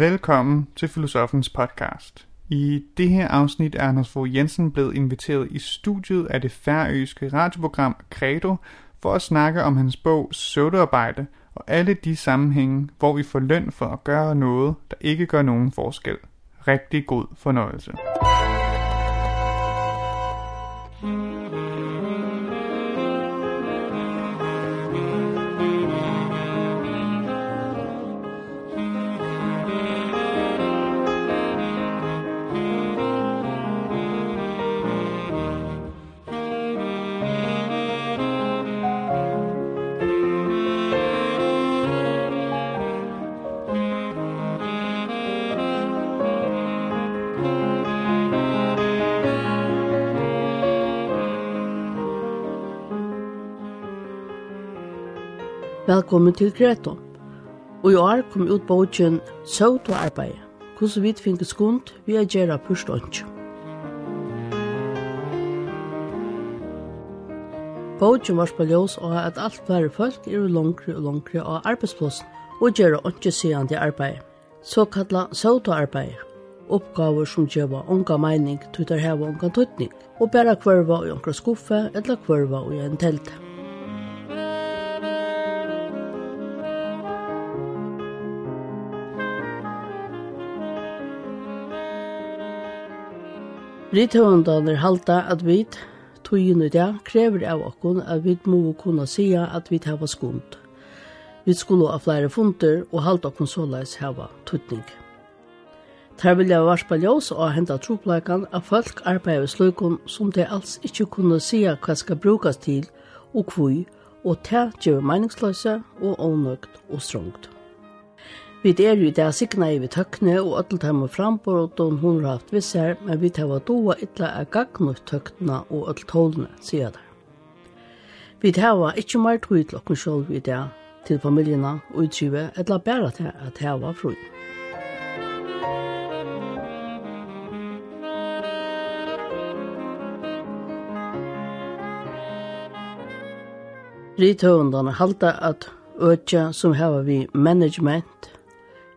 Velkommen til Filosofens podcast. I det her afsnit er Anders Fogh Jensen blevet inviteret i studiet af det færøske radioprogram Credo for at snakke om hans bog Søvdearbejde og alle de sammenhænge, hvor vi får løn for at gøre noget, der ikke gør nogen forskel. Rigtig god fornøjelse. Velkommen til Kreto. Og i år kom ut bogen Søvd og arbeid. Hvordan vi finner skund vi er gjerne pørstånd. Bogen var spaljøs og at alt flere folk er langere og langere av arbeidsplassen og gjerne ikke siden sigende arbeid. Så kallet søvd og arbeid. Oppgaver som gjør unga mening, til å ha unga tøtning, og bare kvarva i unga skuffe eller kvarva i en telte. Rithøvendaner halda at vi tøyen i dag krever av okkon at vi må kunne sija at vi hava skund. Vi skulle ha flere funter og halda okkon såleis hava tutning. Ter vilja varspa ljós og henta troplakan at folk arbeider sløykon som det alls ikkje kunne sija hva skal brukas til og kvui og det gjør meningsløse og ånøgt og strongt. Vi er jo det sikna i vi tøkne, og alle dem og hun har haft visser, men vi tar var doa ytla er gagnut tøkna og alle tålene, sier det. Vi tar var ikkje mer tog til okken sjål vi det til familjena og utsyve, etla bæra til at her var fru. Rithøvendene halda at øtja som hava vi management,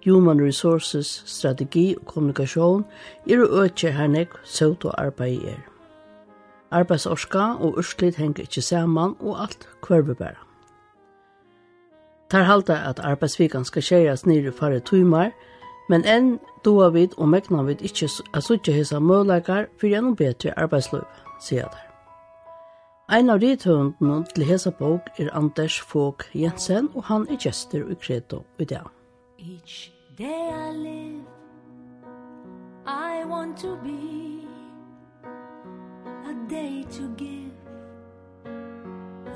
human resources, strategi og kommunikasjon er å øke her nek søvd og arbeid er. Arbeidsorska og urslit henger ikke saman og alt kvarver. Tar halda at arbeidsvikan skal skjeras nere fare tuimar, men enn doa vid og mekna vid ikkje at suttje hisa møleikar fyrir gjennom betre arbeidsløyv, sier der. Ein av rithøvendene til hesa bok er Anders Fogh Jensen, og han er gjester i kredo i dag. Each day I live I want to be a day to give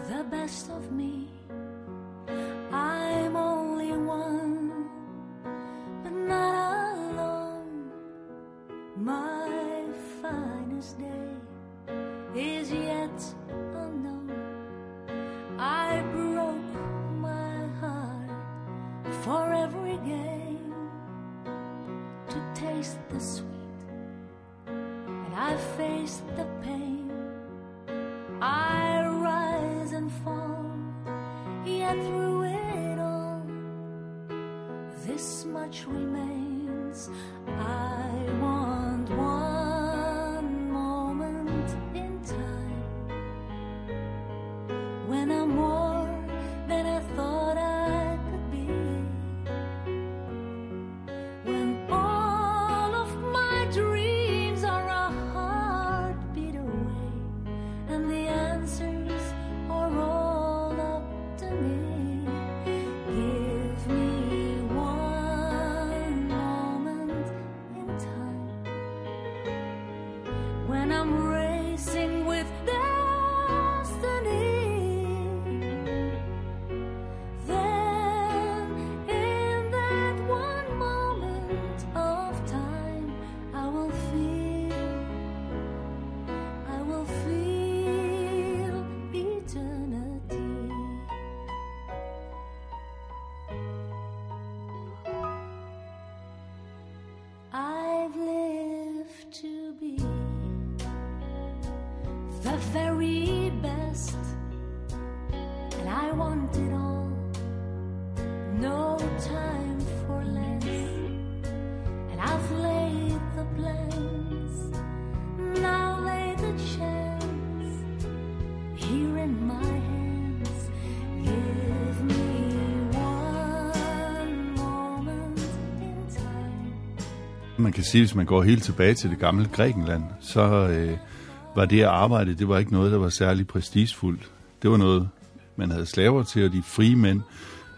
the best of me. I'm only one but not alone. My finest day is yet for every game to taste the sweet. And I face the pain. I rise and fall. Yet through it all this much remains. I want man kan sige, hvis man går helt tilbage til det gamle Grækenland, så øh, var det at arbejde, det var ikke noget, der var særlig prestigefuldt. Det var noget, man havde slaver til, og de frie mænd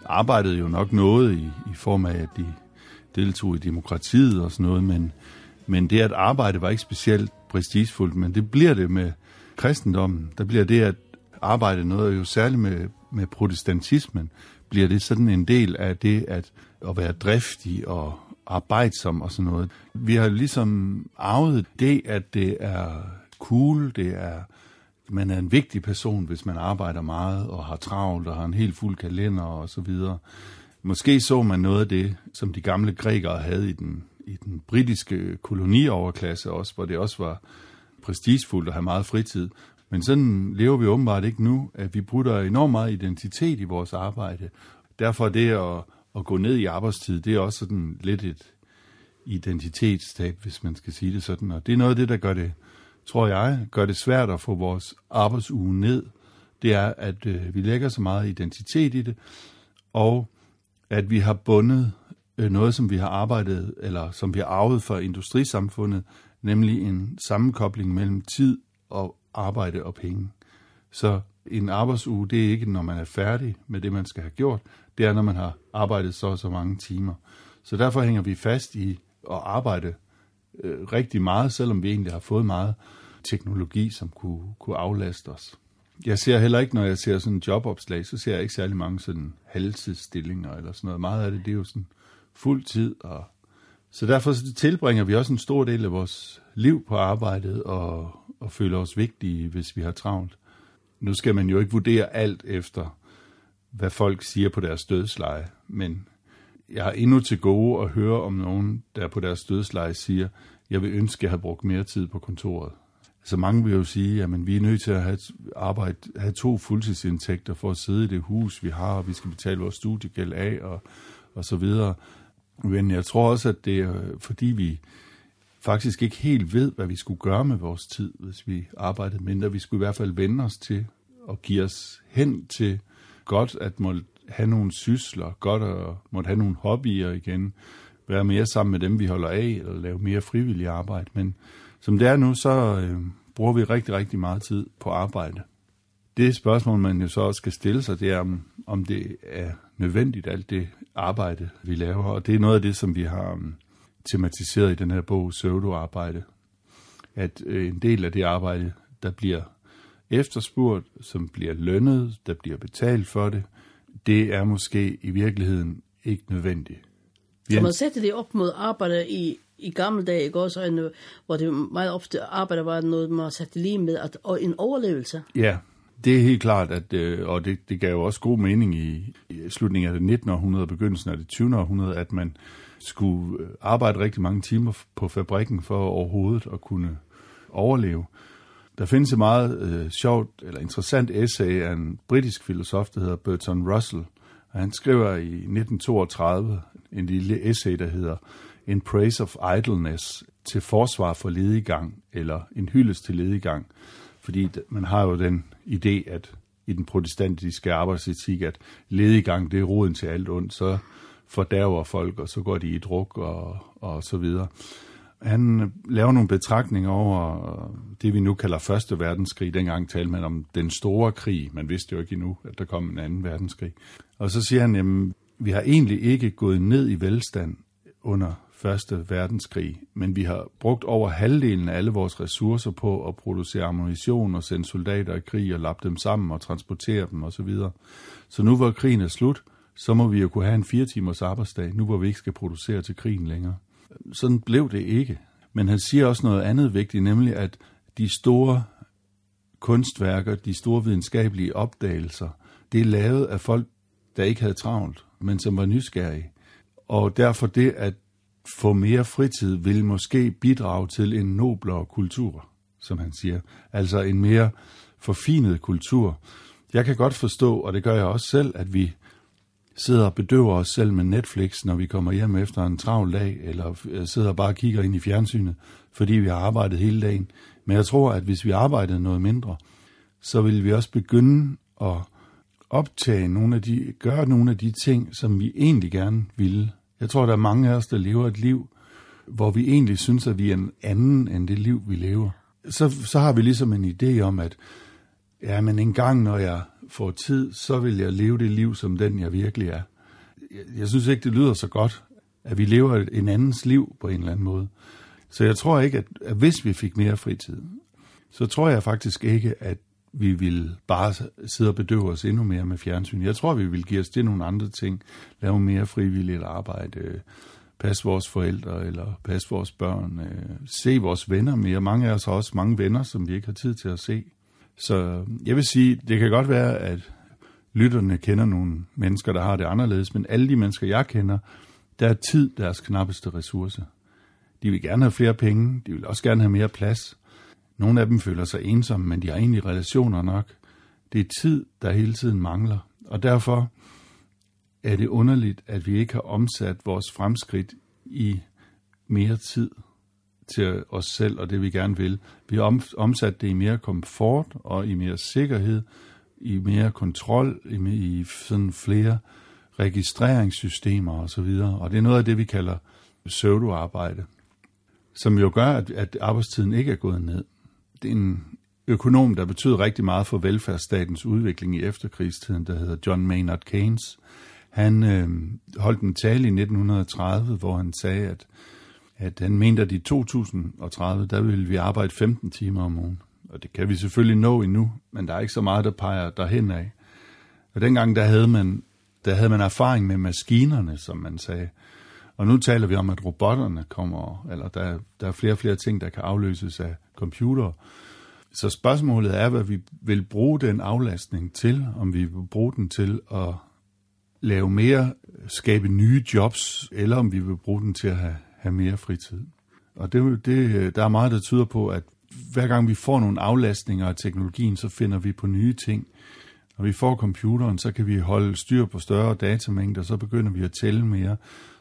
arbejdede jo nok noget i, i form af, at de deltog i demokratiet og sådan noget, men, men det at arbejde var ikke specielt prestigefuldt, men det bliver det med kristendommen. Der bliver det at arbejde noget, jo særligt med, med protestantismen, bliver det sådan en del af det at, at være driftig og arbejdsom og sådan noget. Vi har ligesom arvet det, at det er cool, det er man er en vigtig person, hvis man arbejder meget og har travlt og har en helt fuld kalender og så videre. Måske så man noget af det, som de gamle grækere havde i den, i den britiske kolonioverklasse også, hvor det også var prestigefuldt at have meget fritid. Men sådan lever vi åbenbart ikke nu, at vi bruger enormt meget identitet i vores arbejde. Derfor er det at, at gå ned i arbejdstid, det er også sådan lidt et identitetstab, hvis man skal sige det sådan. Og det er noget af det, der gør det, tror jeg, gør det svært at få vores arbejdsuge ned. Det er, at øh, vi lægger så meget identitet i det, og at vi har bundet øh, noget, som vi har arbejdet, eller som vi har arvet fra industrisamfundet, nemlig en sammenkobling mellem tid og arbejde og penge. Så en arbejdsuge, det er ikke, når man er færdig med det, man skal have gjort. Det er, når man har arbejdet så og så mange timer. Så derfor hænger vi fast i at arbejde øh, rigtig meget, selvom vi egentlig har fået meget teknologi, som kunne, kunne aflaste os. Jeg ser heller ikke, når jeg ser sådan en jobopslag, så ser jeg ikke særlig mange sådan halvtidsstillinger eller sådan noget. Meget af det, det er jo sådan fuld tid. Og så derfor så tilbringer vi også en stor del af vores liv på arbejdet og, og føler os vigtige, hvis vi har travlt. Nu skal man jo ikke vurdere alt efter, hvad folk siger på deres dødsleje, men jeg har endnu til gode at høre om nogen, der på deres dødsleje siger, jeg vil ønske, at jeg havde brugt mere tid på kontoret. Så mange vil jo sige, at vi er nødt til at have, arbejde, have to fuldtidsindtægter for at sidde i det hus, vi har, og vi skal betale vores studiegæld af og, og så videre. Men jeg tror også, at det er fordi vi faktisk ikke helt ved, hvad vi skulle gøre med vores tid, hvis vi arbejdede mindre. Vi skulle i hvert fald vende os til og give os hen til godt at måtte have nogle sysler, godt at måtte have nogle hobbyer igen, være mere sammen med dem, vi holder af, eller lave mere frivillig arbejde. Men som det er nu, så øh, bruger vi rigtig, rigtig meget tid på arbejde. Det spørgsmål, man jo så også skal stille sig, det er, om, om det er nødvendigt, alt det arbejde, vi laver. Og det er noget af det, som vi har um, tematiseret i den her bog, Søvdo-arbejde. At øh, en del af det arbejde, der bliver efterspurgt, som bliver lønnet, der bliver betalt for det, det er måske i virkeligheden ikke nødvendigt. Kan man sætte det op mod arbejde i, i gamle dage, ikke også, en, hvor det meget ofte arbejde var noget, man satte lige med, at, og en overlevelse? Ja, det er helt klart, at, øh, og det, det gav jo også god mening i, i slutningen af det 19. århundrede og begyndelsen af det 20. århundrede, at man skulle øh, arbejde rigtig mange timer på fabrikken for overhovedet at kunne overleve. Der findes et meget øh, sjovt eller interessant essay af en britisk filosof, der hedder Bertrand Russell. Og han skriver i 1932 en lille essay, der hedder In Praise of Idleness til forsvar for ledigang, eller en hyldest til ledigang. Fordi man har jo den idé, at i den protestantiske arbejdsetik, at ledigang det er roden til alt ondt, så fordærver folk, og så går de i druk og, og så videre. Han øh, laver nogle betragtninger over øh, det, vi nu kalder Første Verdenskrig. Dengang talte man om den store krig. Man vidste jo ikke endnu, at der kom en anden verdenskrig. Og så siger han, jamen, vi har egentlig ikke gået ned i velstand under Første Verdenskrig, men vi har brugt over halvdelen af alle vores ressourcer på at producere ammunition og sende soldater i krig og lappe dem sammen og transportere dem osv. Så, videre. så nu hvor krigen er slut, så må vi jo kunne have en fire timers arbejdsdag, nu hvor vi ikke skal producere til krigen længere. Sådan blev det ikke. Men han siger også noget andet vigtigt, nemlig at de store kunstværker, de store videnskabelige opdagelser, det er lavet af folk, der ikke havde travlt, men som var nysgerrige. Og derfor det at få mere fritid vil måske bidrage til en noblere kultur, som han siger. Altså en mere forfinet kultur. Jeg kan godt forstå, og det gør jeg også selv, at vi sidder og bedøver os selv med Netflix, når vi kommer hjem efter en travl dag, eller øh, sidder og bare kigger ind i fjernsynet, fordi vi har arbejdet hele dagen. Men jeg tror, at hvis vi arbejdede noget mindre, så vil vi også begynde at optage nogle af de, gøre nogle af de ting, som vi egentlig gerne ville. Jeg tror, der er mange af os, der lever et liv hvor vi egentlig synes, at vi er en anden end det liv, vi lever. Så, så har vi ligesom en idé om, at ja, men en gang, når jeg får tid, så vil jeg leve det liv, som den jeg virkelig er. Jeg, jeg synes ikke, det lyder så godt, at vi lever en andens liv på en eller anden måde. Så jeg tror ikke, at, at hvis vi fik mere fritid, så tror jeg faktisk ikke, at vi vil bare sidde og bedøve os endnu mere med fjernsyn. Jeg tror, vi vil give os til nogle andre ting, lave mere frivilligt arbejde, passe vores forældre eller passe vores børn, øh, se vores venner mere. Mange af os har også mange venner, som vi ikke har tid til at se. Så jeg vil sige, det kan godt være, at lytterne kender nogle mennesker, der har det anderledes, men alle de mennesker, jeg kender, der er tid deres knappeste ressource. De vil gerne have flere penge, de vil også gerne have mere plads. Nogle af dem føler sig ensomme, men de har egentlig relationer nok. Det er tid, der hele tiden mangler. Og derfor er det underligt, at vi ikke har omsat vores fremskridt i mere tid til os selv og det vi gerne vil. Vi har omsat det i mere komfort og i mere sikkerhed, i mere kontrol, i, i sådan flere registreringssystemer og så videre. Og det er noget af det, vi kalder pseudoarbejde, som jo gør, at, at arbejdstiden ikke er gået ned. Det er en økonom, der betyder rigtig meget for velfærdsstatens udvikling i efterkrigstiden, der hedder John Maynard Keynes. Han øh, holdt en tale i 1930, hvor han sagde, at, at han mente, at i 2030, der vil vi arbejde 15 timer om ugen. Og det kan vi selvfølgelig nå endnu, men der er ikke så meget, der peger derhen af. Og dengang, der havde man, der havde man erfaring med maskinerne, som man sagde. Og nu taler vi om, at robotterne kommer, eller der, der er flere og flere ting, der kan afløses af computer. Så spørgsmålet er, hvad vi vil bruge den aflastning til, om vi vil bruge den til at lave mere, skabe nye jobs, eller om vi vil bruge den til at have, have mere fritid. Og det, det, der er meget, der tyder på, at hver gang vi får nogle aflastninger af teknologien, så finder vi på nye ting. Når vi får computeren, så kan vi holde styr på større datamængder, så begynder vi at tælle mere,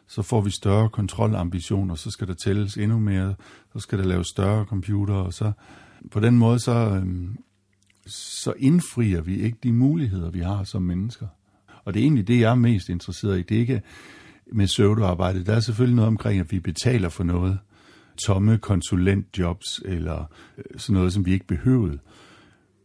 så får vi større kontrolambitioner, så skal der tælles endnu mere, så skal der laves større computer, og så på den måde så, øhm, så indfrier vi ikke de muligheder, vi har som mennesker. Og det er egentlig det, jeg er mest interesseret i. Det er ikke med pseudoarbejde. Der er selvfølgelig noget omkring, at vi betaler for noget. Tomme konsulentjobs eller øh, sådan noget, som vi ikke behøvede.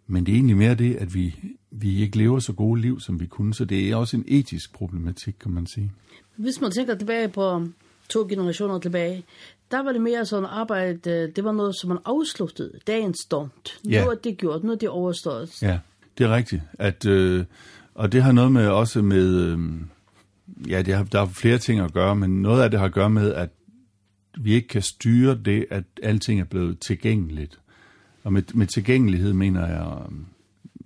Men det er egentlig mere det, at vi, vi ikke lever så gode liv, som vi kunne. Så det er også en etisk problematik, kan man sige. Hvis man tænker tilbage på to generationer tilbage, der var det mere sådan arbejde, det var noget, som man afsluttede, dagens stund. Nu Ja. er det gjort, nu er det overstået. Ja, det er rigtigt. At, øh, og det har noget med også med, øh, ja, det har, der er flere ting at gøre, men noget af det har at gøre med, at vi ikke kan styre det, at alting er blevet tilgængeligt. Og med, med tilgængelighed mener jeg, um,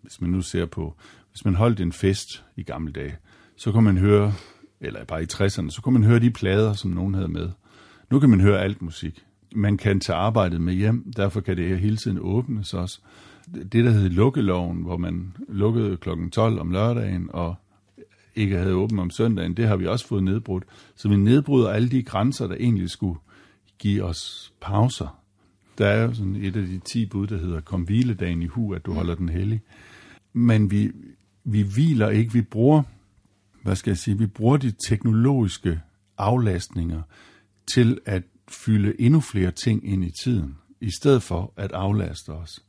hvis man nu ser på, hvis man holdt en fest i gamle dage, så kunne man høre, eller bare i 60'erne, så kunne man høre de plader, som nogen havde med. Nu kan man høre alt musik. Man kan tage arbejdet med hjem, derfor kan det hele tiden åbnes også. Det der hed lukkeloven, hvor man lukkede klokken 12 om lørdagen, og ikke havde åbent om søndagen, det har vi også fået nedbrudt. Så vi nedbryder alle de grænser, der egentlig skulle give os pauser. Der er jo sådan et af de 10 bud, der hedder, kom hviledagen i hu, at du holder den hellig. Men vi, vi hviler ikke, vi bruger, hvad skal jeg sige, vi bruger de teknologiske aflastninger til at fylde endnu flere ting ind i tiden, i stedet for at aflaste os.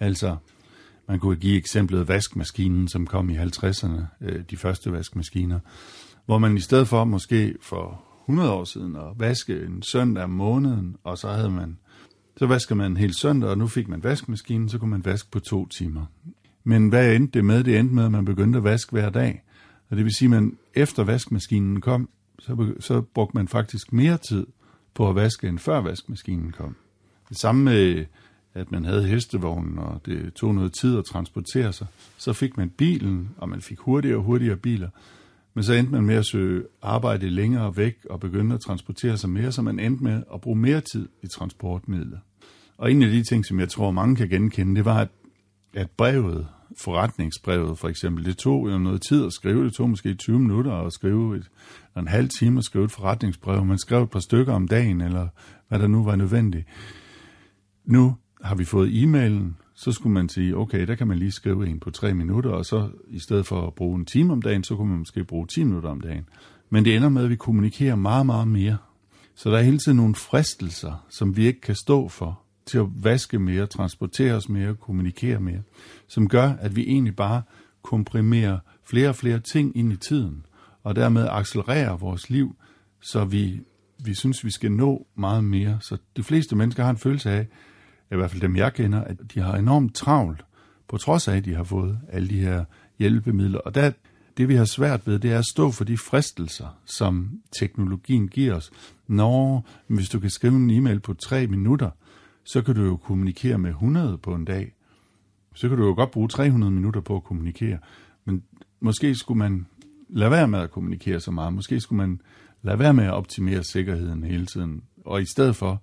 Altså, man kunne give eksemplet vaskemaskinen, som kom i 50'erne, øh, de første vaskemaskiner, hvor man i stedet for måske for 100 år siden at vaske en søndag om måneden, og så havde man, så vasker man en hel søndag, og nu fik man vaskemaskinen, så kunne man vaske på to timer. Men hvad endte det med? Det endte med, at man begyndte at vaske hver dag. Og det vil sige, at man efter vaskemaskinen kom, så, så brugte man faktisk mere tid på at vaske, end før vaskemaskinen kom. Det samme med, at man havde hestevognen, og det tog noget tid at transportere sig. Så fik man bilen, og man fik hurtigere og hurtigere biler. Men så endte man med at søge arbejde længere væk og begynde at transportere sig mere, så man endte med at bruge mere tid i transportmidler. Og en af de ting, som jeg tror mange kan genkende, det var, at, at brevet, forretningsbrevet for eksempel, det tog jo noget tid at skrive. Det tog måske 20 minutter at skrive et, eller en halv time at skrive et forretningsbrev. Man skrev et par stykker om dagen, eller hvad der nu var nødvendigt. Nu har vi fået e-mailen, så skulle man sige, okay, der kan man lige skrive en på tre minutter, og så i stedet for at bruge en time om dagen, så kunne man måske bruge 10 minutter om dagen. Men det ender med, at vi kommunikerer meget, meget mere. Så der er hele tiden nogle fristelser, som vi ikke kan stå for, til at vaske mere, transportere os mere, kommunikere mere, som gør, at vi egentlig bare komprimerer flere og flere ting ind i tiden, og dermed accelererer vores liv, så vi, vi synes, vi skal nå meget mere. Så de fleste mennesker har en følelse af, i hvert fald dem jeg kender, at de har enormt travlt, på trods af, at de har fået alle de her hjælpemidler. Og der, det vi har svært ved, det er at stå for de fristelser, som teknologien giver os. Når, hvis du kan skrive en e-mail på tre minutter, så kan du jo kommunikere med 100 på en dag. Så kan du jo godt bruge 300 minutter på at kommunikere. Men måske skulle man lade være med at kommunikere så meget. Måske skulle man lade være med at optimere sikkerheden hele tiden. Og i stedet for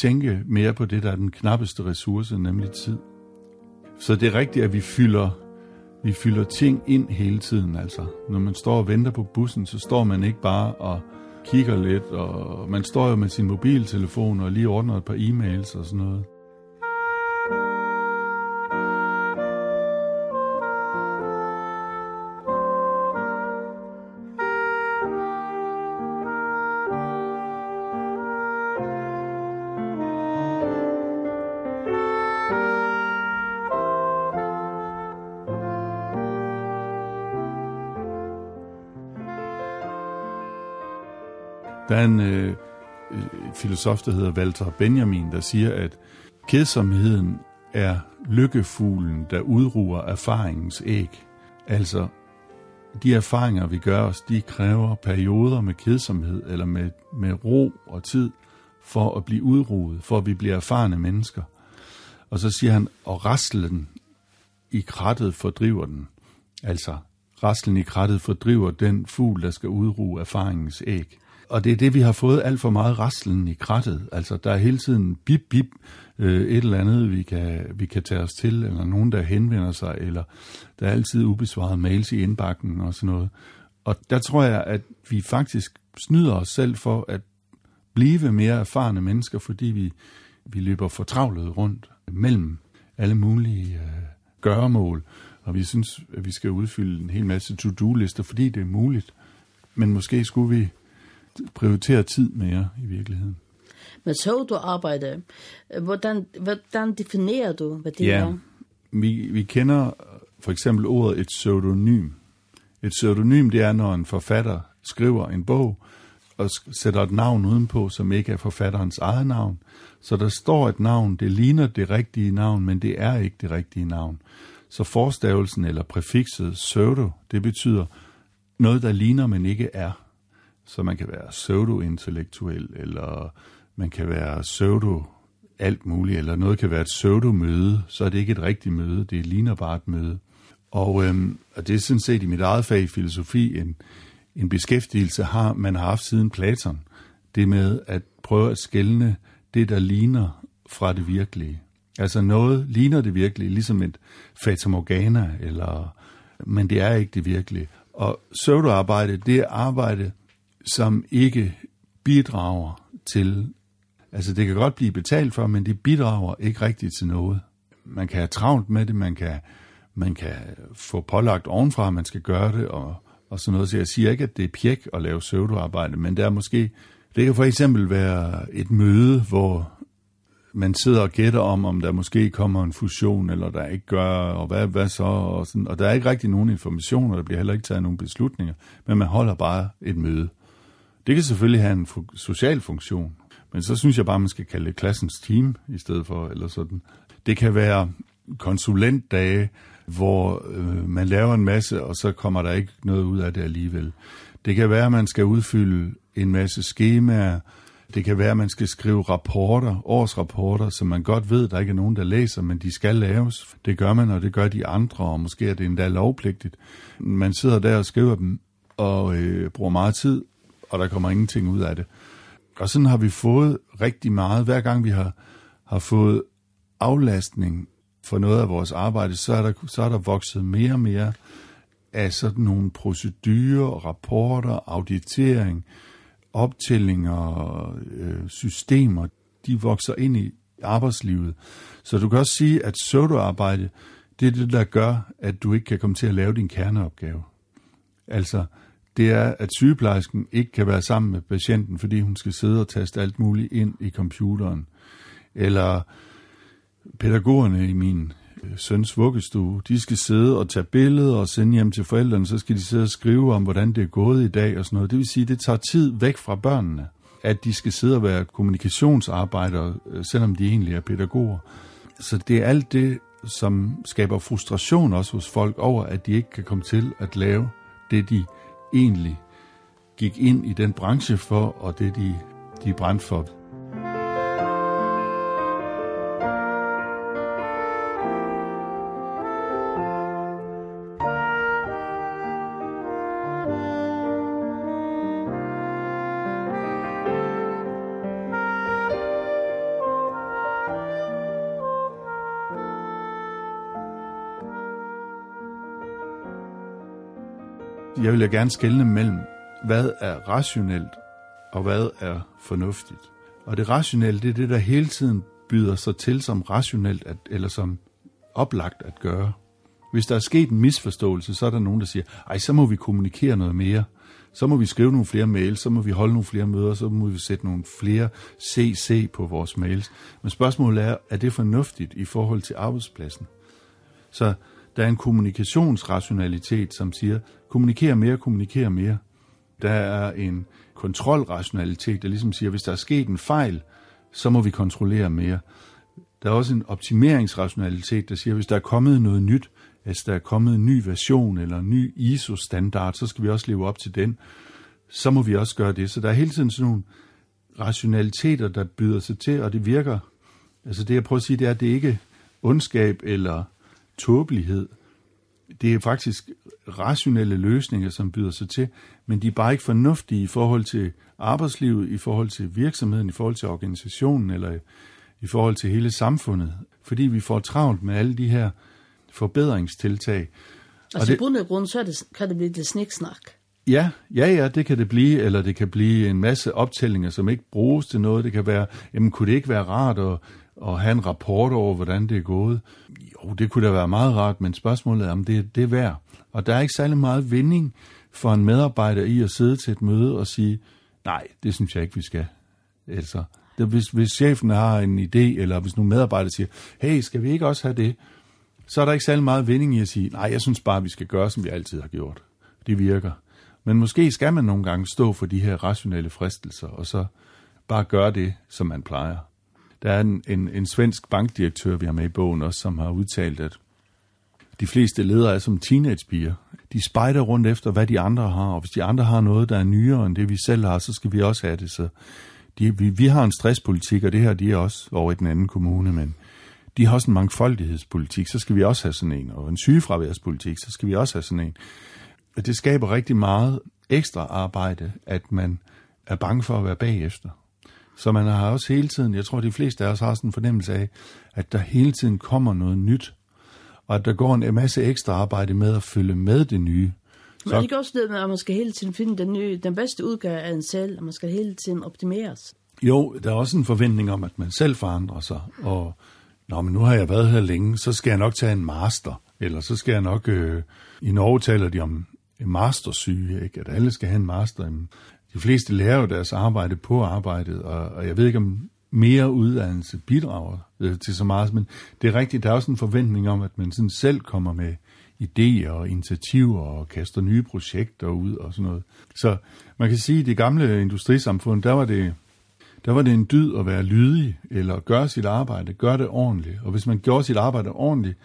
tænke mere på det, der er den knappeste ressource, nemlig tid. Så det er rigtigt, at vi fylder, vi fylder ting ind hele tiden. Altså, når man står og venter på bussen, så står man ikke bare og kigger lidt, og man står jo med sin mobiltelefon og lige ordner et par e-mails og sådan noget. Der er en øh, øh, filosof, der hedder Walter Benjamin, der siger, at kedsomheden er lykkefuglen, der udruer erfaringens æg. Altså, de erfaringer, vi gør os, de kræver perioder med kedsomhed eller med, med ro og tid for at blive udruet, for at vi bliver erfarne mennesker. Og så siger han, og raslen i krattet fordriver den. Altså, raslen i krattet fordriver den fugl, der skal udruge erfaringens æg. Og det er det, vi har fået alt for meget raslen i krattet. Altså, der er hele tiden bip, bip, øh, et eller andet, vi kan, vi kan tage os til, eller nogen, der henvender sig, eller der er altid ubesvaret mails i indbakken og sådan noget. Og der tror jeg, at vi faktisk snyder os selv for at blive mere erfarne mennesker, fordi vi, vi løber fortravlet rundt mellem alle mulige øh, gøremål, og vi synes, at vi skal udfylde en hel masse to-do-lister, fordi det er muligt. Men måske skulle vi prioritere tid mere i virkeligheden. Men så du arbejder, hvordan, hvordan definerer du, hvad det ja, er? Vi, vi kender for eksempel ordet et pseudonym. Et pseudonym, det er, når en forfatter skriver en bog, og sætter et navn udenpå, som ikke er forfatterens eget navn. Så der står et navn, det ligner det rigtige navn, men det er ikke det rigtige navn. Så forstavelsen eller præfikset pseudo, det betyder noget, der ligner, men ikke er. Så man kan være pseudo-intellektuel, eller man kan være pseudo alt muligt, eller noget kan være et pseudo-møde, så er det ikke et rigtigt møde, det ligner bare et møde. Og, øhm, og det er sådan set i mit eget fag i filosofi, en, en beskæftigelse har man har haft siden Platon, det med at prøve at skælne det, der ligner fra det virkelige. Altså noget ligner det virkelige, ligesom et fatamorgana, eller, men det er ikke det virkelige. Og pseudoarbejde, det er arbejde, som ikke bidrager til, altså det kan godt blive betalt for, men det bidrager ikke rigtigt til noget. Man kan have travlt med det, man kan, man kan få pålagt ovenfra, at man skal gøre det, og, og sådan noget. Så jeg siger ikke, at det er pjek at lave søvdearbejde, men det er måske, det kan for eksempel være et møde, hvor man sidder og gætter om, om der måske kommer en fusion, eller der ikke gør, og hvad, hvad så, og, sådan, og der er ikke rigtig nogen information, og der bliver heller ikke taget nogen beslutninger, men man holder bare et møde. Det kan selvfølgelig have en fu social funktion, men så synes jeg bare, man skal kalde det klassens team i stedet for, eller sådan. Det kan være konsulentdage, hvor øh, man laver en masse, og så kommer der ikke noget ud af det alligevel. Det kan være, at man skal udfylde en masse skemaer, Det kan være, at man skal skrive rapporter, årsrapporter, som man godt ved, der ikke er nogen, der læser, men de skal laves. Det gør man, og det gør de andre, og måske er det endda lovpligtigt. Man sidder der og skriver dem, og øh, bruger meget tid, og der kommer ingenting ud af det. Og sådan har vi fået rigtig meget. Hver gang vi har, har fået aflastning for noget af vores arbejde, så er, der, så er der vokset mere og mere af sådan nogle procedurer, rapporter, auditering, optællinger, øh, systemer, de vokser ind i arbejdslivet. Så du kan også sige, at pseudoarbejde, det er det, der gør, at du ikke kan komme til at lave din kerneopgave. Altså, det er, at sygeplejersken ikke kan være sammen med patienten, fordi hun skal sidde og taste alt muligt ind i computeren. Eller pædagogerne i min øh, søns vuggestue, de skal sidde og tage billeder og sende hjem til forældrene, så skal de sidde og skrive om, hvordan det er gået i dag og sådan noget. Det vil sige, det tager tid væk fra børnene, at de skal sidde og være kommunikationsarbejdere, øh, selvom de egentlig er pædagoger. Så det er alt det, som skaber frustration også hos folk over, at de ikke kan komme til at lave det, de egentlig gik ind i den branche for, og det, de, de brændte for. Jeg vil gerne skelne mellem, hvad er rationelt, og hvad er fornuftigt. Og det rationelle, det er det, der hele tiden byder sig til som rationelt, at, eller som oplagt at gøre. Hvis der er sket en misforståelse, så er der nogen, der siger, ej, så må vi kommunikere noget mere. Så må vi skrive nogle flere mails, så må vi holde nogle flere møder, så må vi sætte nogle flere CC på vores mails. Men spørgsmålet er, er det fornuftigt i forhold til arbejdspladsen? Så der er en kommunikationsrationalitet, som siger, kommuniker mere, kommuniker mere. Der er en kontrolrationalitet, der ligesom siger, hvis der er sket en fejl, så må vi kontrollere mere. Der er også en optimeringsrationalitet, der siger, hvis der er kommet noget nyt, hvis der er kommet en ny version eller en ny ISO-standard, så skal vi også leve op til den. Så må vi også gøre det. Så der er hele tiden sådan nogle rationaliteter, der byder sig til, og det virker. Altså det jeg prøver at sige, det er, at det ikke ondskab eller tåbelighed. Det er faktisk rationelle løsninger, som byder sig til, men de er bare ikke fornuftige i forhold til arbejdslivet, i forhold til virksomheden, i forhold til organisationen eller i forhold til hele samfundet. Fordi vi får travlt med alle de her forbedringstiltag. Altså i bund og grund, så det, kan det blive det sniksnak. Ja, ja, ja, det kan det blive, eller det kan blive en masse optællinger, som ikke bruges til noget. Det kan være, jamen kunne det ikke være rart at, og have en rapport over, hvordan det er gået? Jo, det kunne da være meget rart, men spørgsmålet er, om det, det er værd. Og der er ikke særlig meget vinding for en medarbejder i at sidde til et møde og sige, nej, det synes jeg ikke, vi skal. Altså, hvis, hvis chefen har en idé, eller hvis nogle medarbejdere siger, hey, skal vi ikke også have det? Så er der ikke særlig meget vinding i at sige, nej, jeg synes bare, vi skal gøre, som vi altid har gjort. Det virker. Men måske skal man nogle gange stå for de her rationelle fristelser, og så bare gøre det, som man plejer. Der er en, en, en svensk bankdirektør, vi har med i bogen også, som har udtalt, at de fleste ledere er som teenagepiger. De spejder rundt efter, hvad de andre har, og hvis de andre har noget, der er nyere end det, vi selv har, så skal vi også have det. Så de, vi, vi har en stresspolitik, og det her de er også over i den anden kommune, men de har også en mangfoldighedspolitik, så skal vi også have sådan en, og en sygefraværspolitik, så skal vi også have sådan en. Og det skaber rigtig meget ekstra arbejde, at man er bange for at være bagefter. Så man har også hele tiden, jeg tror de fleste af os har sådan en fornemmelse af, at der hele tiden kommer noget nyt, og at der går en masse ekstra arbejde med at følge med det nye. Men er det ikke også det med, at man skal hele tiden finde den, nye, den bedste udgave af en selv, og man skal hele tiden optimeres? Jo, der er også en forventning om, at man selv forandrer sig, og Nå, men nu har jeg været her længe, så skal jeg nok tage en master, eller så skal jeg nok, øh, i Norge taler de om en mastersyge, ikke? at alle skal have en master. De fleste lærer jo deres arbejde på arbejdet, og, og jeg ved ikke om mere uddannelse bidrager øh, til så meget, men det er rigtigt, der er også en forventning om, at man sådan selv kommer med idéer og initiativer og kaster nye projekter ud og sådan noget. Så man kan sige, at i det gamle industrisamfund, der var det der var det en dyd at være lydig, eller gøre sit arbejde, gøre det ordentligt. Og hvis man gjorde sit arbejde ordentligt,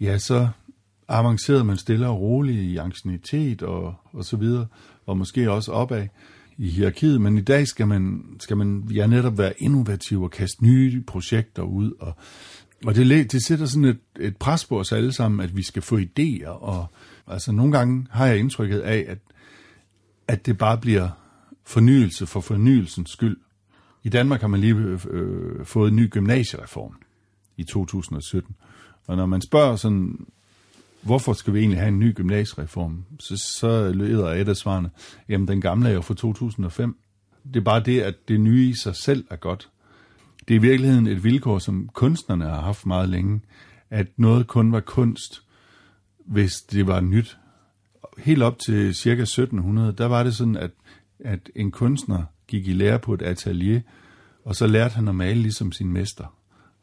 ja, så avancerede man stille og roligt i angstinitet og, og så videre, og måske også opad i hierarkiet. Men i dag skal man, skal man ja, netop være innovativ og kaste nye projekter ud. Og, og det, det sætter sådan et, et pres på os alle sammen, at vi skal få idéer. Og, altså nogle gange har jeg indtrykket af, at, at det bare bliver fornyelse for fornyelsens skyld. I Danmark har man lige øh, øh fået en ny gymnasiereform i 2017. Og når man spørger sådan, hvorfor skal vi egentlig have en ny gymnasiereform, så, så lyder et af svarene, jamen den gamle er jo fra 2005. Det er bare det, at det nye i sig selv er godt. Det er i virkeligheden et vilkår, som kunstnerne har haft meget længe, at noget kun var kunst, hvis det var nyt. helt op til cirka 1700, der var det sådan, at, at en kunstner gik i lære på et atelier, og så lærte han at male ligesom sin mester.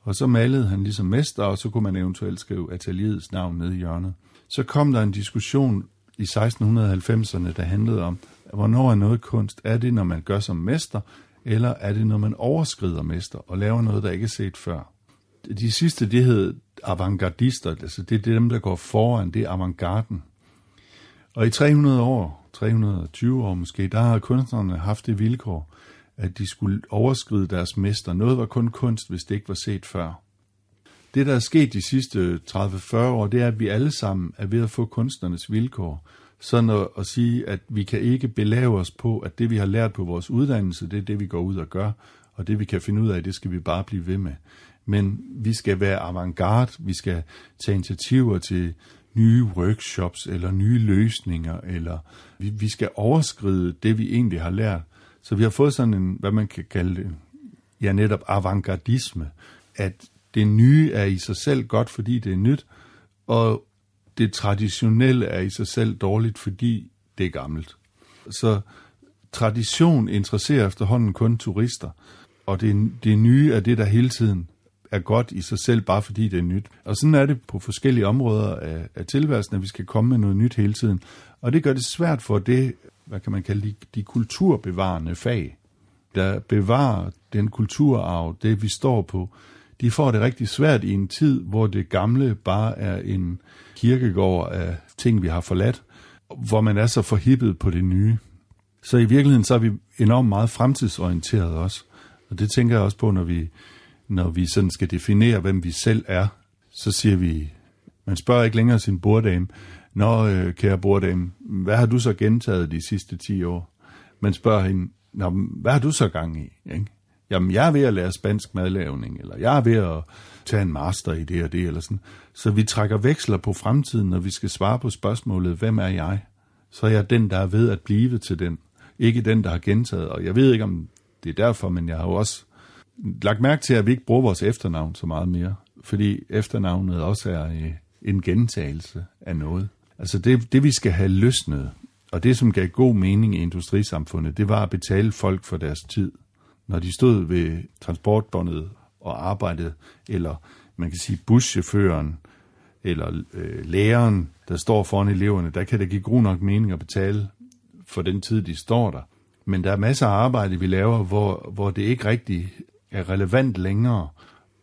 Og så malede han ligesom mester, og så kunne man eventuelt skrive atelierets navn ned i hjørnet. Så kom der en diskussion i 1690'erne, der handlede om, hvornår er noget kunst? Er det, når man gør som mester, eller er det, når man overskrider mester og laver noget, der ikke er set før? De sidste, det hed avantgardister, altså det er dem, der går foran, det er avantgarden. Og i 300 år, 320 år måske, der har kunstnerne haft det vilkår, at de skulle overskride deres mester. Noget var kun kunst, hvis det ikke var set før. Det, der er sket de sidste 30-40 år, det er, at vi alle sammen er ved at få kunstnernes vilkår. Sådan at, at sige, at vi kan ikke belave os på, at det, vi har lært på vores uddannelse, det er det, vi går ud og gør. Og det, vi kan finde ud af, det skal vi bare blive ved med. Men vi skal være avantgarde, vi skal tage initiativer til nye workshops eller nye løsninger, eller vi, vi skal overskride det, vi egentlig har lært. Så vi har fået sådan en, hvad man kan kalde det, ja netop avantgardisme, at det nye er i sig selv godt, fordi det er nyt, og det traditionelle er i sig selv dårligt, fordi det er gammelt. Så tradition interesserer efterhånden kun turister, og det, det nye er det, der hele tiden er godt i sig selv, bare fordi det er nyt. Og sådan er det på forskellige områder af, af tilværelsen, at vi skal komme med noget nyt hele tiden. Og det gør det svært for det, hvad kan man kalde de, de kulturbevarende fag, der bevarer den kulturarv, det vi står på. De får det rigtig svært i en tid, hvor det gamle bare er en kirkegård af ting, vi har forladt, hvor man er så forhippet på det nye. Så i virkeligheden så er vi enormt meget fremtidsorienteret også. Og det tænker jeg også på, når vi når vi sådan skal definere, hvem vi selv er, så siger vi, man spørger ikke længere sin borddame, Nå, øh, kære borddame, hvad har du så gentaget de sidste 10 år? Man spørger hende, Nå, hvad har du så gang i? Ikke? Jamen, jeg er ved at lære spansk madlavning, eller jeg er ved at tage en master i det og det, eller sådan. Så vi trækker veksler på fremtiden, når vi skal svare på spørgsmålet, hvem er jeg? Så er jeg den, der er ved at blive til den. Ikke den, der har gentaget. Og jeg ved ikke, om det er derfor, men jeg har jo også lagt mærke til, at vi ikke bruger vores efternavn så meget mere, fordi efternavnet også er øh, en gentagelse af noget. Altså det, det vi skal have løsnet, og det som gav god mening i industrisamfundet, det var at betale folk for deres tid. Når de stod ved transportbåndet og arbejdede, eller man kan sige buschaufføren, eller øh, læreren, der står foran eleverne, der kan det give god nok mening at betale for den tid, de står der. Men der er masser af arbejde, vi laver, hvor, hvor det ikke rigtig er relevant længere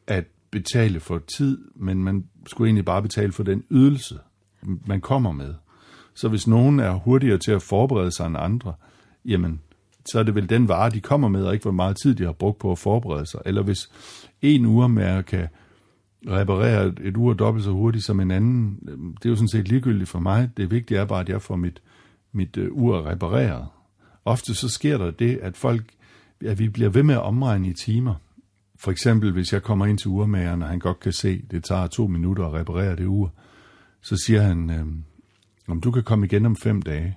at betale for tid, men man skulle egentlig bare betale for den ydelse, man kommer med. Så hvis nogen er hurtigere til at forberede sig end andre, jamen, så er det vel den vare, de kommer med, og ikke hvor meget tid de har brugt på at forberede sig. Eller hvis en urmærke kan reparere et ur dobbelt så hurtigt som en anden, øhm, det er jo sådan set ligegyldigt for mig. Det vigtige er bare, at jeg får mit, mit øh, ur repareret. Ofte så sker der det, at folk at vi bliver ved med at omregne i timer. For eksempel, hvis jeg kommer ind til urmageren, og han godt kan se, det tager to minutter at reparere det ur, så siger han, øh, om du kan komme igen om fem dage.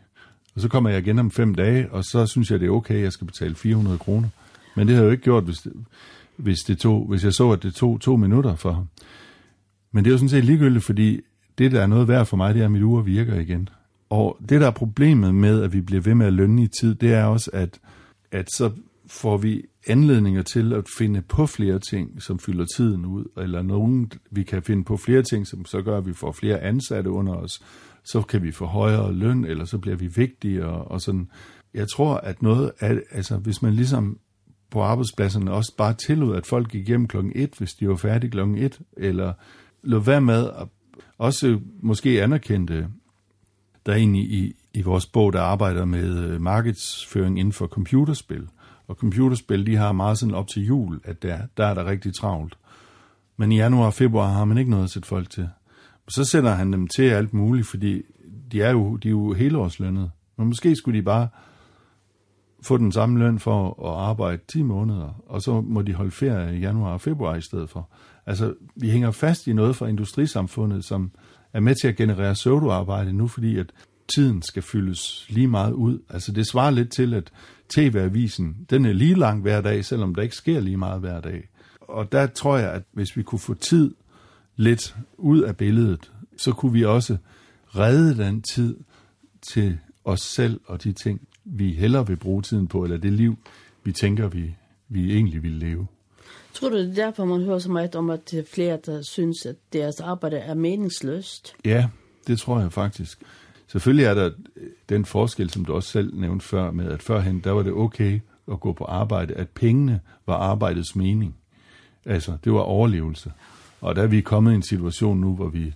Og så kommer jeg igen om fem dage, og så synes jeg, det er okay, jeg skal betale 400 kroner. Men det har jeg jo ikke gjort, hvis, det, hvis, det tog, hvis jeg så, at det tog to minutter for ham. Men det er jo sådan set ligegyldigt, fordi det, der er noget værd for mig, det er, at mit ur virker igen. Og det, der er problemet med, at vi bliver ved med at lønne i tid, det er også, at, at så får vi anledninger til at finde på flere ting, som fylder tiden ud, eller nogen, vi kan finde på flere ting, som så gør, at vi får flere ansatte under os, så kan vi få højere løn, eller så bliver vi vigtigere, og sådan. Jeg tror, at noget af, altså hvis man ligesom på arbejdspladserne også bare tillod, at folk gik hjem klokken 1, hvis de var færdige klokken 1, eller lå være med at også måske anerkendte, der er en i, i vores bog, der arbejder med øh, markedsføring inden for computerspil, og computerspil, de har meget sådan op til jul, at der, der er der rigtig travlt. Men i januar og februar har man ikke noget at sætte folk til. Så sætter han dem til alt muligt, fordi de er jo, de er jo helårslønnet. Men måske skulle de bare få den samme løn for at arbejde 10 måneder, og så må de holde ferie i januar og februar i stedet for. Altså, vi hænger fast i noget fra industrisamfundet, som er med til at generere pseudoarbejde nu, fordi at tiden skal fyldes lige meget ud. Altså, det svarer lidt til, at TV-avisen, den er lige lang hver dag, selvom der ikke sker lige meget hver dag. Og der tror jeg, at hvis vi kunne få tid lidt ud af billedet, så kunne vi også redde den tid til os selv og de ting, vi hellere vil bruge tiden på, eller det liv, vi tænker, vi, vi egentlig vil leve. Tror du, det er derfor, man hører så meget om, at er flere, der synes, at deres arbejde er meningsløst? Ja, det tror jeg faktisk. Selvfølgelig er der øh, den forskel, som du også selv nævnte før, med at førhen, der var det okay at gå på arbejde, at pengene var arbejdets mening. Altså, det var overlevelse. Og der er vi kommet i en situation nu, hvor vi,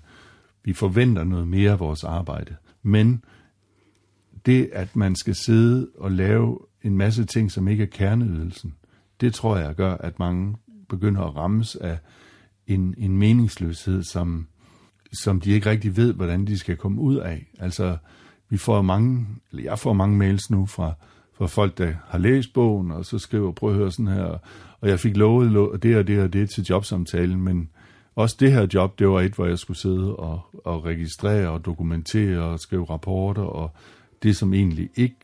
vi forventer noget mere af vores arbejde. Men det, at man skal sidde og lave en masse ting, som ikke er kerneydelsen, det tror jeg gør, at mange begynder at rammes af en, en meningsløshed, som, som de ikke rigtig ved, hvordan de skal komme ud af. Altså, vi får mange, eller jeg får mange mails nu fra, fra folk, der har læst bogen, og så skriver, prøv at høre sådan her, og jeg fik lovet det og det og det til jobsamtalen, men også det her job, det var et, hvor jeg skulle sidde og, og registrere og dokumentere og skrive rapporter, og det som egentlig ikke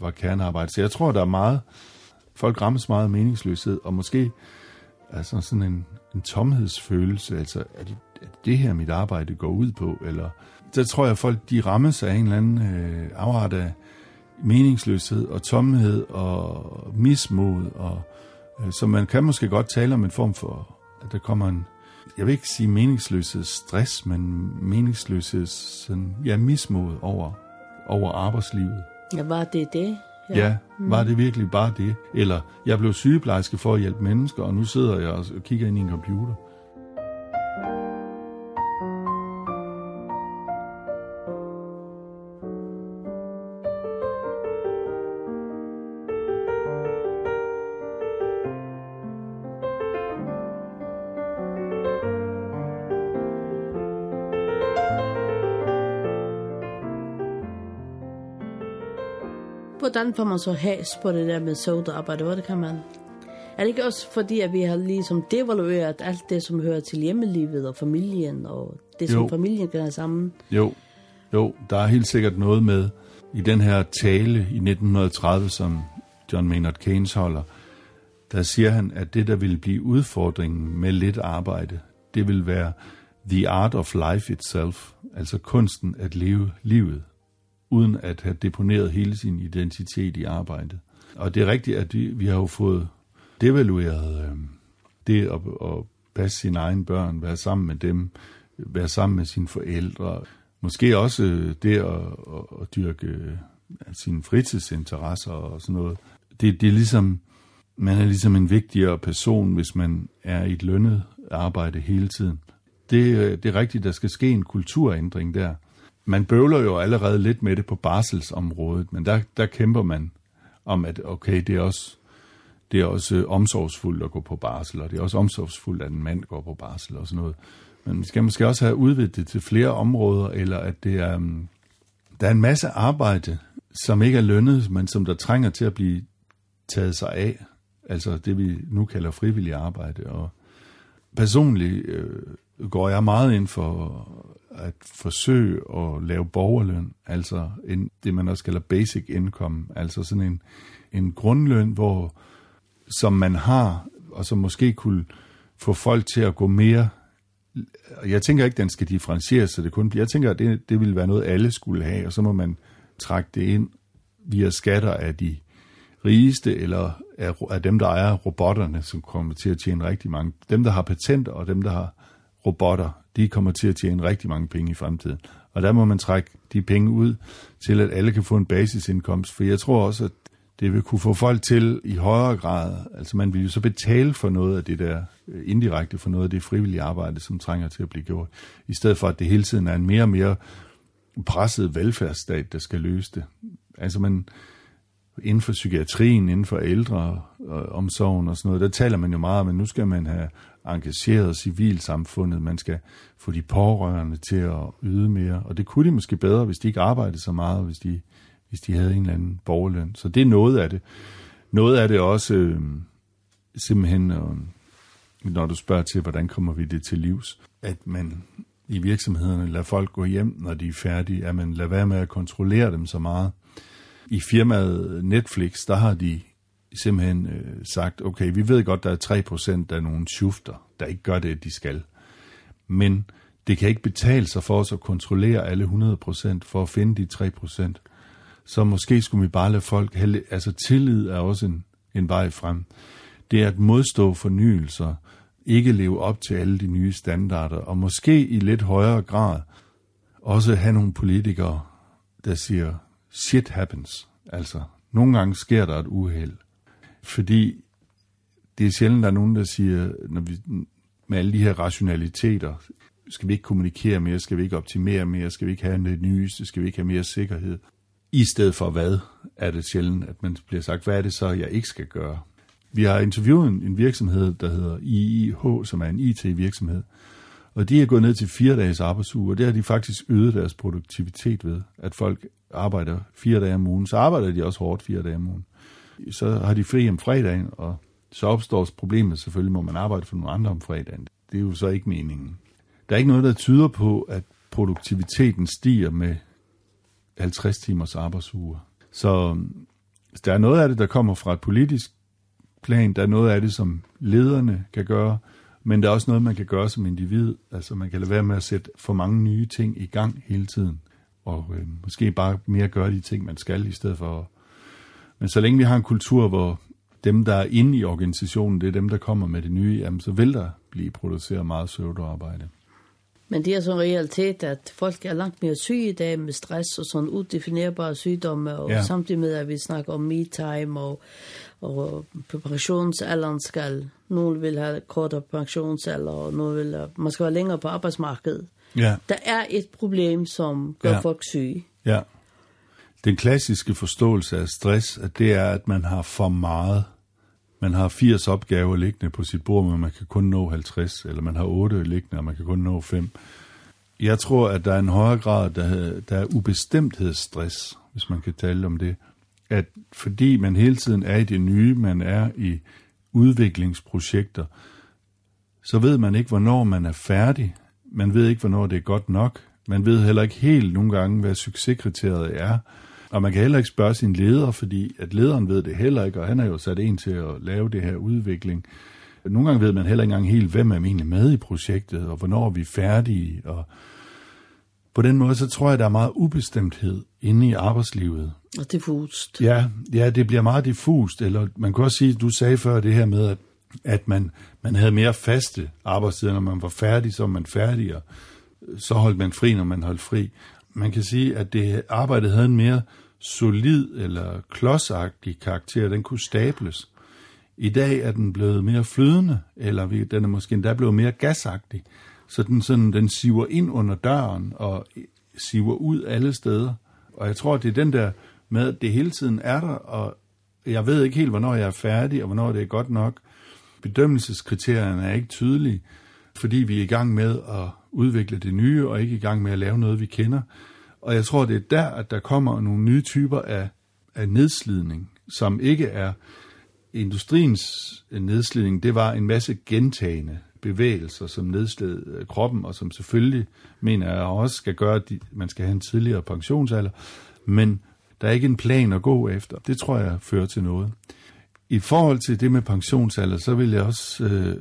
var kernearbejde. Så jeg tror, der er meget, folk rammes meget af meningsløshed, og måske altså sådan en, en tomhedsfølelse, altså er det, er det her mit arbejde går ud på, eller så tror jeg, folk de rammes af en eller anden øh, afret af meningsløshed og tomhed og mismod, og øh, så man kan måske godt tale om en form for, at der kommer en, jeg vil ikke sige meningsløshed stress, men meningsløshed sådan, ja, mismod over, over arbejdslivet. Ja, var det det? Ja, ja var det virkelig bare det? Eller, jeg blev sygeplejerske for at hjælpe mennesker, og nu sidder jeg og kigger ind i en computer. Hvordan får man så hæs på det der med sodaarbejde? Det kan man? Er det ikke også fordi, at vi har ligesom devalueret alt det, som hører til hjemmelivet og familien, og det, som jo. familien have sammen? Jo, jo, der er helt sikkert noget med i den her tale i 1930, som John Maynard Keynes holder, der siger han, at det, der vil blive udfordringen med lidt arbejde, det vil være the art of life itself, altså kunsten at leve livet uden at have deponeret hele sin identitet i arbejdet. Og det er rigtigt, at vi, vi har jo fået devalueret øh, det at, at passe sine egne børn, være sammen med dem, være sammen med sine forældre. Måske også det at, at, at dyrke øh, sine fritidsinteresser og sådan noget. Det, det er ligesom, man er ligesom en vigtigere person, hvis man er i et lønnet arbejde hele tiden. Det, øh, det er rigtigt, der skal ske en kulturændring der man bøvler jo allerede lidt med det på barselsområdet, men der, der kæmper man om, at okay, det er også, det er også øh, omsorgsfuldt at gå på barsel, og det er også omsorgsfuldt, at en mand går på barsel og sådan noget. Men vi skal måske også have udvidet det til flere områder, eller at det er, mm, der er en masse arbejde, som ikke er lønnet, men som der trænger til at blive taget sig af. Altså det, vi nu kalder frivillig arbejde. Og personligt øh, går jeg meget ind for at forsøge at lave borgerløn, altså en, det man også kalder basic income, altså sådan en, en grundløn, hvor, som man har, og som måske kunne få folk til at gå mere, jeg tænker ikke, den skal differentieres, så det kun bliver, jeg tænker, at det, det ville være noget, alle skulle have, og så må man trække det ind via skatter af de rigeste, eller er, er dem, der ejer robotterne, som kommer til at tjene rigtig mange, dem, der har patenter, og dem, der har robotter, de kommer til at tjene rigtig mange penge i fremtiden. Og der må man trække de penge ud til, at alle kan få en basisindkomst. For jeg tror også, at det vil kunne få folk til i højere grad, altså man vil jo så betale for noget af det der, øh, indirekte for noget af det frivillige arbejde, som trænger til at blive gjort, i stedet for at det hele tiden er en mere og mere presset velfærdsstat, der skal løse det. Altså man, inden for psykiatrien, inden for ældreomsorgen øh, og sådan noget, der taler man jo meget om, at nu skal man have engageret civilsamfundet, man skal få de pårørende til at yde mere, og det kunne de måske bedre, hvis de ikke arbejdede så meget, hvis de, hvis de havde en eller anden borgerløn. Så det er noget af det. Noget af det også øh, simpelthen, øh, når du spørger til, hvordan kommer vi det til livs, at man i virksomhederne lader folk gå hjem, når de er færdige, at man lader være med at kontrollere dem så meget. I firmaet Netflix, der har de simpelthen øh, sagt, okay, vi ved godt, der er 3% af nogle shufter, der ikke gør det, de skal. Men det kan ikke betale sig for os at kontrollere alle 100% for at finde de 3%. Så måske skulle vi bare lade folk, hælde, altså tillid er også en, en vej frem. Det er at modstå fornyelser, ikke leve op til alle de nye standarder, og måske i lidt højere grad også have nogle politikere, der siger, shit happens. Altså, nogle gange sker der et uheld. Fordi det er sjældent, der er nogen, der siger, når vi, med alle de her rationaliteter, skal vi ikke kommunikere mere, skal vi ikke optimere mere, skal vi ikke have det nyeste, skal vi ikke have mere sikkerhed. I stedet for hvad, er det sjældent, at man bliver sagt, hvad er det så, jeg ikke skal gøre? Vi har interviewet en virksomhed, der hedder IIH, som er en IT-virksomhed, og de er gået ned til fire dages arbejdsuge, og det har de faktisk øget deres produktivitet ved, at folk arbejder fire dage om ugen. Så arbejder de også hårdt fire dage om ugen. Så har de fri om fredagen, og så opstår problemet selvfølgelig, må man arbejde for nogle andre om fredagen. Det er jo så ikke meningen. Der er ikke noget, der tyder på, at produktiviteten stiger med 50 timers arbejdsuge. Øhm, så der er noget af det, der kommer fra et politisk plan, der er noget af det, som lederne kan gøre, men der er også noget, man kan gøre som individ. Altså man kan lade være med at sætte for mange nye ting i gang hele tiden, og øh, måske bare mere gøre de ting, man skal, i stedet for... Men så længe vi har en kultur, hvor dem, der er inde i organisationen, det er dem, der kommer med det nye, jamen, så vil der blive produceret meget søvdearbejde. Men det er sådan en realitet, at folk er langt mere syge i dag med stress og sådan udefinerbare sygdomme, og Ja. samtidig med, at vi snakker om me-time og, og preparationsalderen skal, nogen vil have kortere pensionsalder, og nogen vil have, man skal være længere på arbejdsmarkedet. Ja, Der er et problem, som gør ja. folk syge. ja. Den klassiske forståelse af stress, at det er, at man har for meget. Man har 80 opgaver liggende på sit bord, men man kan kun nå 50, eller man har 8 liggende, og man kan kun nå 5. Jeg tror, at der er en højere grad, der, der er ubestemthedsstress, hvis man kan tale om det. At fordi man hele tiden er i det nye, man er i udviklingsprojekter, så ved man ikke, hvornår man er færdig. Man ved ikke, hvornår det er godt nok. Man ved heller ikke helt nogle gange, hvad succeskriteriet er. Og man kan heller ikke spørge sin leder, fordi at lederen ved det heller ikke, og han er jo sat en til at lave det her udvikling. Nogle gange ved man heller ikke engang helt, hvem er egentlig med i projektet, og hvornår er vi færdige. Og på den måde, så tror jeg, der er meget ubestemthed inde i arbejdslivet. Og diffust. Ja, ja, det bliver meget diffust, eller man kan også sige, du sagde før det her med, at, at man, man havde mere faste arbejdstider, når man var færdig, så var man færdig, og så holdt man fri, når man holdt fri. Man kan sige, at det arbejdet havde en mere solid eller klodsagtig karakter, den kunne stables. I dag er den blevet mere flydende, eller vi- den er måske endda blevet mere gasagtig, så den, sådan, den siver ind under døren og siver ud alle steder. Og jeg tror, det er den der med, at det hele tiden er der, og jeg ved ikke helt, hvornår jeg er færdig, og hvornår det er godt nok. Bedømmelseskriterierne er ikke tydelige, fordi vi er i gang med at udvikle det nye, og ikke i gang med at lave noget, vi kender. Og jeg tror, det er der, at der kommer nogle nye typer af, af nedslidning, som ikke er industriens nedslidning. Det var en masse gentagende bevægelser, som nedsled øh, kroppen, og som selvfølgelig, mener jeg, også skal gøre, at man skal have en tidligere pensionsalder. Men der er ikke en plan at gå efter. Det tror jeg fører til noget. I forhold til det med pensionsalder, så vil jeg også øh,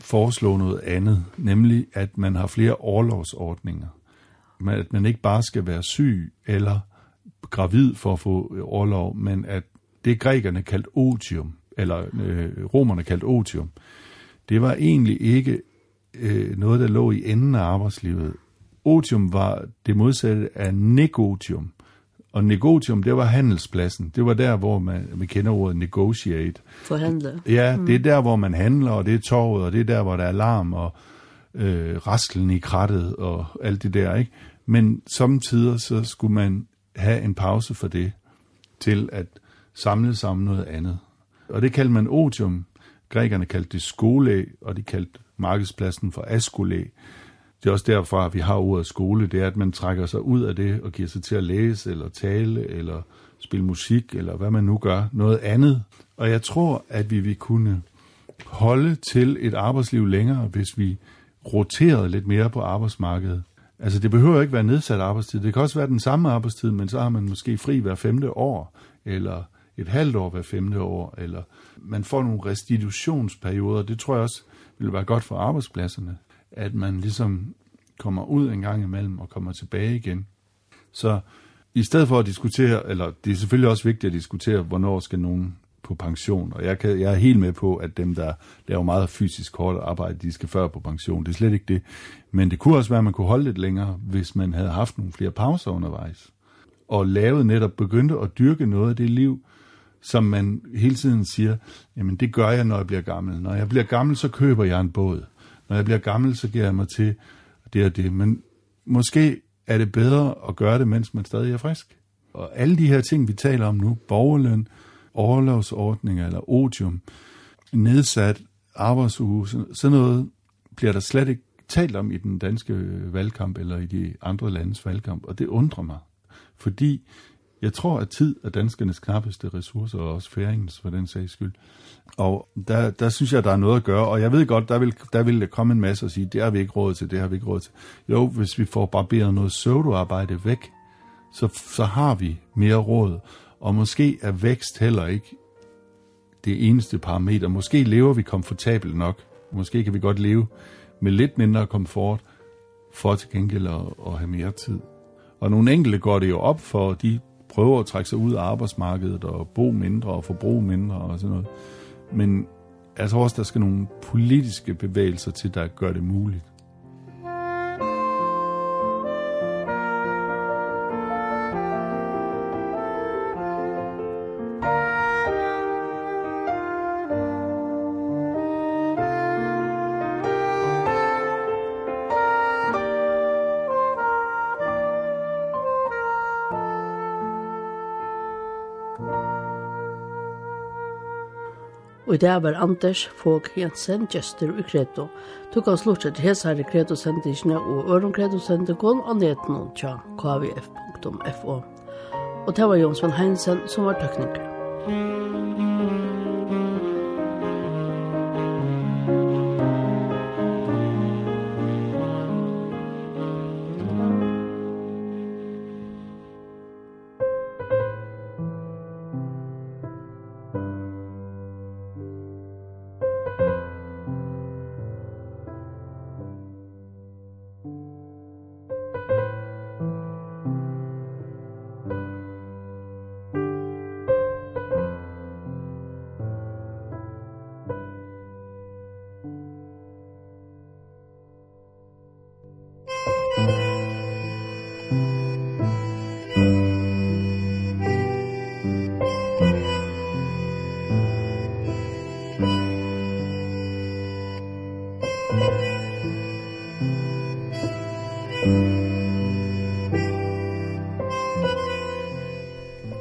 foreslå noget andet, nemlig at man har flere overlovsordninger. Men At man ikke bare skal være syg eller gravid for at få overlov, men at det grækerne kaldte otium, eller øh, romerne kaldte otium, det var egentlig ikke øh, noget, der lå i enden af arbejdslivet. Otium var det modsatte af negotium. Og negotium, det var handelspladsen. Det var der, hvor man, man kender ordet negotiate. Forhandle. Ja, mm. det er der, hvor man handler, og det er torvet, og det er der, hvor der er larm, og øh, rastlen i krattet, og alt det der, ikke? Men samtidig så skulle man have en pause for det, til at samle sig om noget andet. Og det kaldte man otium. Grækerne kaldte det skole, og de kaldte markedspladsen for askole. Det er også derfra, at vi har ordet skole, det er, at man trækker sig ud af det og giver sig til at læse, eller tale, eller spille musik, eller hvad man nu gør, noget andet. Og jeg tror, at vi vil kunne holde til et arbejdsliv længere, hvis vi roterede lidt mere på arbejdsmarkedet. Altså det behøver ikke være nedsat arbejdstid, det kan også være den samme arbejdstid, men så har man måske fri hver femte år, eller et halvt år hver femte år, eller man får nogle restitutionsperioder, det tror jeg også vil være godt for arbejdspladserne. at man ligesom kommer ud en gang imellem og kommer tilbage igen. Så i stedet for at diskutere, eller det er selvfølgelig også vigtigt at diskutere, hvornår skal nogen på pension, og jeg, kan, jeg er helt med på, at dem, der laver meget fysisk hårdt arbejde, de skal før på pension. Det er slet ikke det. Men det kunne også være, at man kunne holde lidt længere, hvis man havde haft nogle flere pauser undervejs. Og lavet netop, begyndte at dyrke noget af det liv, som man hele tiden siger, jamen det gør jeg, når jeg bliver gammel. Når jeg bliver gammel, så køber jeg en båd. Når jeg bliver gammel, så giver jeg mig til det og det. Men måske er det bedre at gøre det, mens man stadig er frisk. Og alle de her ting, vi taler om nu, borgerløn, overlovsordninger eller odium, nedsat arbejdsuge, sådan noget bliver der slet ikke talt om i den danske valgkamp eller i de andre landes valgkamp, og det undrer mig. Fordi jeg tror, at tid er danskernes knappeste ressourcer, og også færingens for den sags skyld. Og der, der synes jeg, der er noget at gøre, og jeg ved godt, der vil, der vil komme en masse og sige, det har vi ikke råd til, det har vi ikke råd til. Jo, hvis vi får barberet noget pseudoarbejde væk, så, så har vi mere råd. Og måske er vækst heller ikke det eneste parameter. Måske lever vi komfortabelt nok. Måske kan vi godt leve med lidt mindre komfort, for til gengæld at, at have mere tid. Og nogle enkelte går det jo op for, de prøver at trække sig ud af arbejdsmarkedet og bo mindre og forbruge mindre og sådan noget. Men jeg tror også, der skal nogle politiske bevægelser til, der gør det muligt. Og i dag var Anders Fåg Jensen gestur i Kreto. Tuk han slort etter hesare Kreto-sendingene og Øron Kreto-sendingen og neten tja kvf.fo. Og det var Jonsson Heinsen som var tekniker.